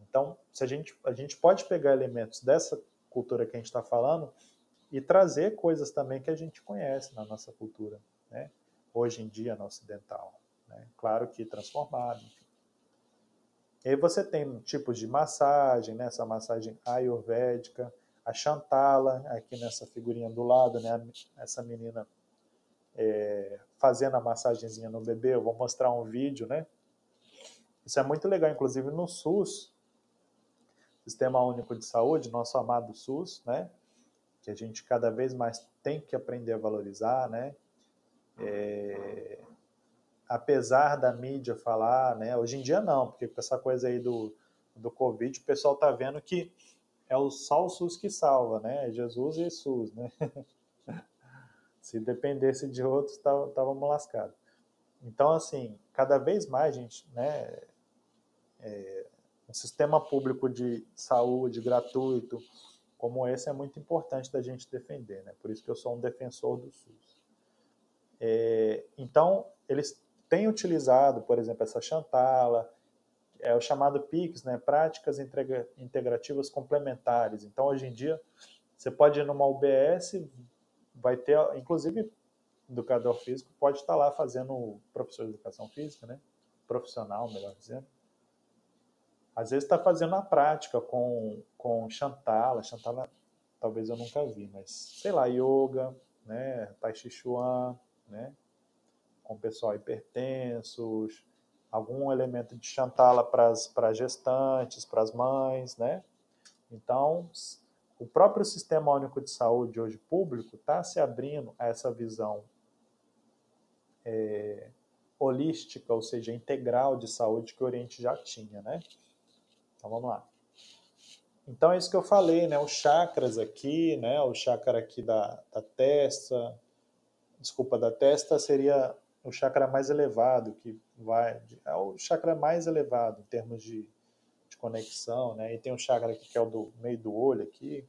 Então, se a gente, a gente pode pegar elementos dessa cultura que a gente está falando e trazer coisas também que a gente conhece na nossa cultura, né? Hoje em dia no ocidental. Né? Claro que transformado. Enfim. E aí você tem tipos de massagem, né? essa massagem ayurvédica, a Chantala, aqui nessa figurinha do lado, né? essa menina é, fazendo a massagenzinha no bebê, eu vou mostrar um vídeo, né? Isso é muito legal, inclusive no SUS, Sistema Único de Saúde, nosso amado SUS, né? Que a gente cada vez mais tem que aprender a valorizar, né? É, apesar da mídia falar, né? Hoje em dia não, porque com essa coisa aí do, do Covid, o pessoal tá vendo que é o só o SUS que salva, né? É Jesus e SUS, né? Se dependesse de outros, estávamos lascados. Então, assim, cada vez mais, gente, né? É, um sistema público de saúde gratuito como esse é muito importante da gente defender, né? Por isso que eu sou um defensor do SUS. É, então, eles têm utilizado, por exemplo, essa chantala, é o chamado PICS, né? Práticas Integrativas Complementares. Então, hoje em dia, você pode ir numa UBS, vai ter, inclusive, educador físico pode estar lá fazendo professor de educação física, né? Profissional, melhor dizendo às vezes está fazendo a prática com, com Chantala. Chantala talvez eu nunca vi, mas sei lá, yoga, né? Tai Chi Chuan, né? Com pessoal hipertensos, algum elemento de Chantala para as gestantes, para as mães, né? Então, o próprio Sistema Único de Saúde hoje público está se abrindo a essa visão é, holística, ou seja, integral de saúde que o Oriente já tinha, né? Então vamos lá. Então é isso que eu falei, né? Os chakras aqui, né? O chakra aqui da, da testa, desculpa, da testa seria o chakra mais elevado, que vai. É o chakra mais elevado em termos de, de conexão, né? E tem um chakra aqui que é o do meio do olho aqui,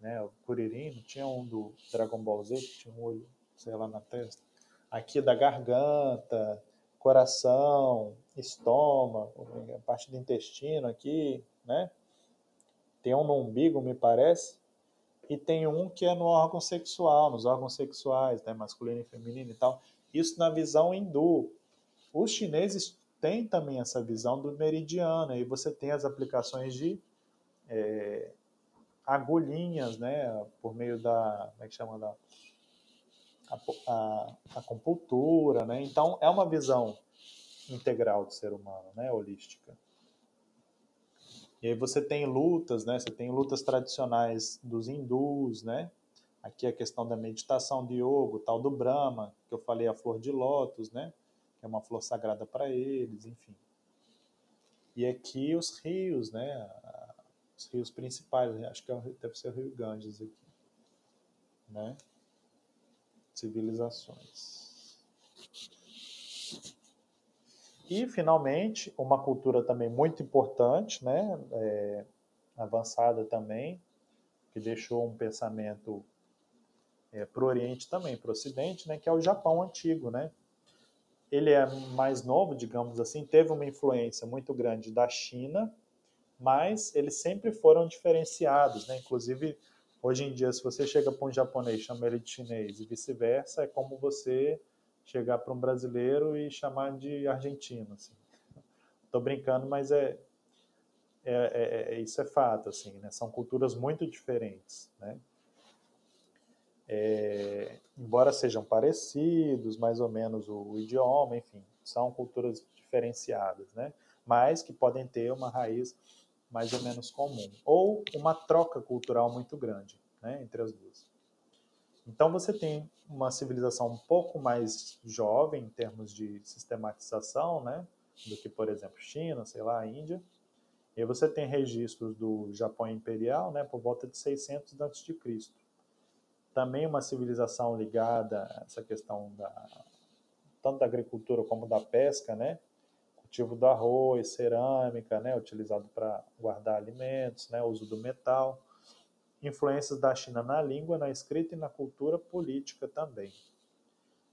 né? O Kuririn, tinha um do Dragon Ball Z que tinha um olho, sei lá, na testa. Aqui da garganta, coração, estômago, a parte do intestino aqui, né? Tem um no umbigo, me parece e tem um que é no órgão sexual, nos órgãos sexuais, né, masculino e feminino e tal. Isso na visão hindu. Os chineses têm também essa visão do meridiano, e você tem as aplicações de é, agulhinhas, né, por meio da, como é que chama, da a, a, a acupuntura, né, então é uma visão integral do ser humano, né, holística. E aí você tem lutas, né? Você tem lutas tradicionais dos hindus, né? Aqui a questão da meditação de yoga, tal do Brahma, que eu falei a flor de lótus, né? Que é uma flor sagrada para eles, enfim. E aqui os rios, né? Os rios principais, acho que é deve ser o Rio Ganges aqui, né? Civilizações. E, finalmente, uma cultura também muito importante, né, é, avançada também, que deixou um pensamento é, para o Oriente também, para o Ocidente, né, que é o Japão antigo. Né? Ele é mais novo, digamos assim, teve uma influência muito grande da China, mas eles sempre foram diferenciados. Né? Inclusive, hoje em dia, se você chega para um japonês e chama ele de chinês e vice-versa, é como você chegar para um brasileiro e chamar de argentino. Assim. Tô brincando, mas é, é, é, é, isso é fato, assim, né? São culturas muito diferentes, né? É, embora sejam parecidos, mais ou menos o, o, idioma, enfim, são culturas diferenciadas, né? Mas que podem ter uma raiz mais ou menos comum ou uma troca cultural muito grande, né? Entre as duas. Então você tem uma civilização um pouco mais jovem em termos de sistematização, né, do que, por exemplo, China, sei lá, Índia. E você tem registros do Japão Imperial, né, por volta de 600 a.C. Também uma civilização ligada a essa questão da tanto da agricultura como da pesca, né, cultivo do arroz, cerâmica, né, utilizado para guardar alimentos, né, uso do metal influências da China na língua, na escrita e na cultura política também.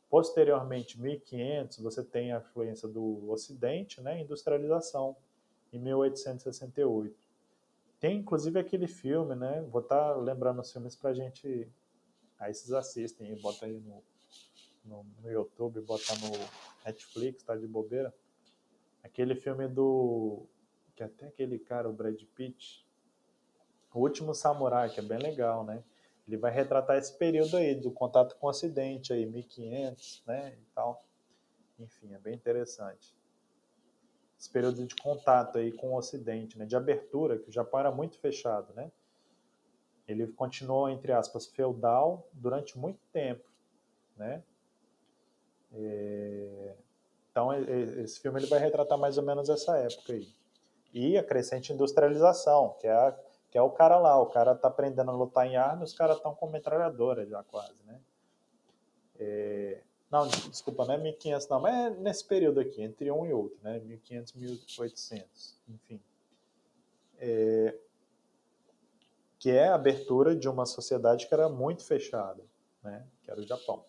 Posteriormente, 1500, você tem a influência do Ocidente, né, industrialização, em 1868. Tem inclusive aquele filme, né? Vou estar tá lembrando os filmes para a gente. Aí vocês assistem, bota aí no, no, no YouTube, bota no Netflix, tá de bobeira. Aquele filme do. Que até aquele cara, o Brad Pitt, o Último Samurai, que é bem legal, né? Ele vai retratar esse período aí do contato com o Ocidente, aí 1500, né, e tal. Enfim, é bem interessante. Esse período de contato aí com o Ocidente, né, de abertura, que o Japão era muito fechado, né? Ele continuou, entre aspas, feudal durante muito tempo, né? É... Então, esse filme ele vai retratar mais ou menos essa época aí. E a crescente industrialização, que é a que é o cara lá, o cara tá aprendendo a lutar em arma, os caras estão com metralhadora já quase, né? É... Não, desculpa, não é 1500 não, mas é nesse período aqui, entre um e outro, né? 1500 e 1800, enfim. É... Que é a abertura de uma sociedade que era muito fechada, né? Que era o Japão.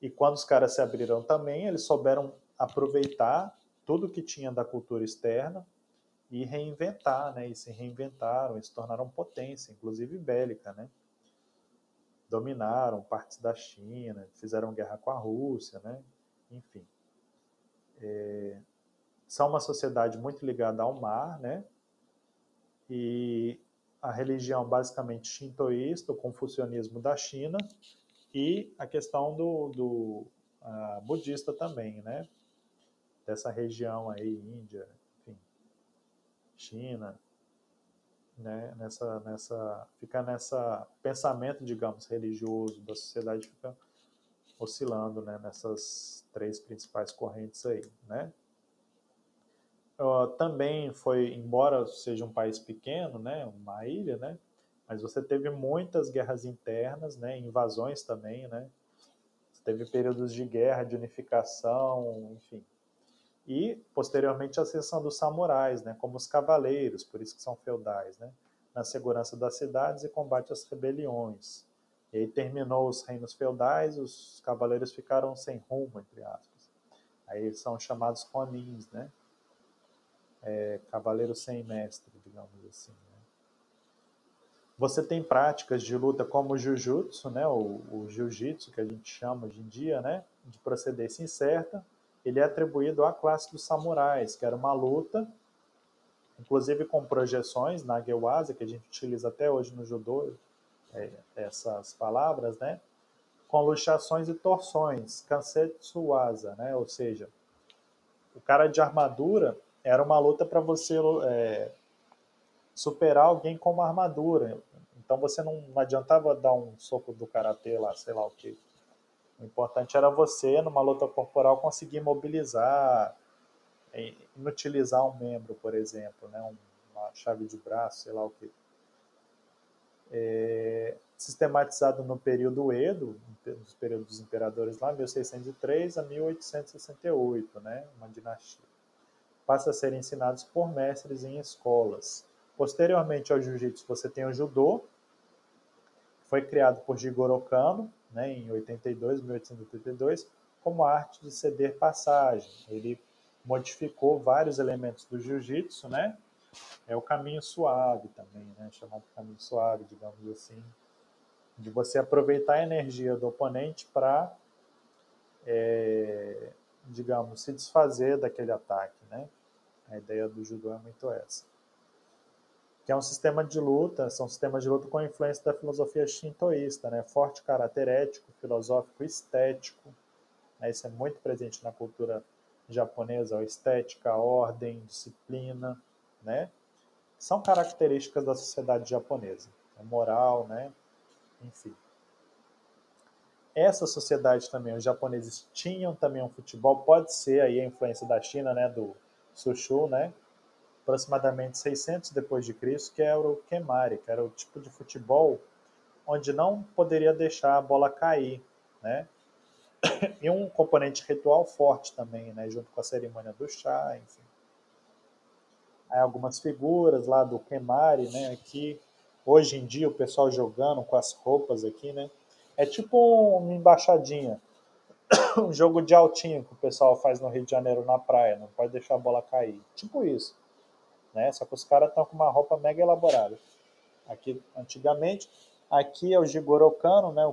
E quando os caras se abriram também, eles souberam aproveitar tudo que tinha da cultura externa e reinventar, né? E se reinventaram e se tornaram potência, inclusive bélica, né? Dominaram partes da China, fizeram guerra com a Rússia, né? Enfim. É, são uma sociedade muito ligada ao mar, né? E a religião basicamente shintoísta, o confucionismo da China e a questão do, do uh, budista também, né? Dessa região aí, Índia, China, né, nessa, nessa, fica nessa pensamento, digamos, religioso da sociedade fica oscilando, né, nessas três principais correntes aí, né. Uh, também foi, embora seja um país pequeno, né, uma ilha, né, mas você teve muitas guerras internas, né, invasões também, né. Você teve períodos de guerra, de unificação, enfim. E, posteriormente, a ascensão dos samurais, né, como os cavaleiros, por isso que são feudais, né, na segurança das cidades e combate às rebeliões. E aí terminou os reinos feudais, os cavaleiros ficaram sem rumo, entre aspas. Aí eles são chamados ronins, né? É, cavaleiros sem mestre, digamos assim. Né? Você tem práticas de luta como o jiu-jitsu, né? O, o jiu-jitsu, que a gente chama hoje em dia, né? De procedência incerta. Ele é atribuído à classe dos samurais, que era uma luta, inclusive com projeções na Gewasa, que a gente utiliza até hoje no judô, é, essas palavras, né? Com luxações e torções, kansetsu asa, né? Ou seja, o cara de armadura era uma luta para você é, superar alguém com uma armadura. Então você não, não adiantava dar um soco do karatê lá, sei lá o que. O importante era você, numa luta corporal, conseguir mobilizar, inutilizar um membro, por exemplo, né? uma chave de braço, sei lá o que é, sistematizado no período Edo, nos períodos dos imperadores lá, 1603 a 1868, né, uma dinastia. Passa a ser ensinados por mestres em escolas. Posteriormente ao jiu-jitsu, você tem o judô, foi criado por Jigoro Kano, né, em 82, 1882, como arte de ceder passagem. Ele modificou vários elementos do jiu-jitsu, né, é o caminho suave também, né? chamado caminho suave, digamos assim, de você aproveitar a energia do oponente para, é, digamos, se desfazer daquele ataque. Né? A ideia do judô é muito essa. Que é um sistema de luta, são sistemas de luta com influência da filosofia shintoísta, né? forte caráter ético, filosófico, estético. Né? Isso é muito presente na cultura japonesa, a estética, a ordem, disciplina, né? São características da sociedade japonesa, a moral, né? Enfim. Essa sociedade também, os japoneses tinham também um futebol, pode ser aí a influência da China, né, do Sushu, né? Aproximadamente 600 depois de Cristo, que era o kemari, que era o tipo de futebol onde não poderia deixar a bola cair, né? E um componente ritual forte também, né, junto com a cerimônia do chá, enfim algumas figuras lá do Kemari, né? Aqui, hoje em dia, o pessoal jogando com as roupas aqui, né? É tipo uma embaixadinha, um jogo de altinho que o pessoal faz no Rio de Janeiro na praia, não pode deixar a bola cair. Tipo isso, né? Só que os caras estão com uma roupa mega elaborada. Aqui, antigamente, aqui é o Jigoro Kano, né?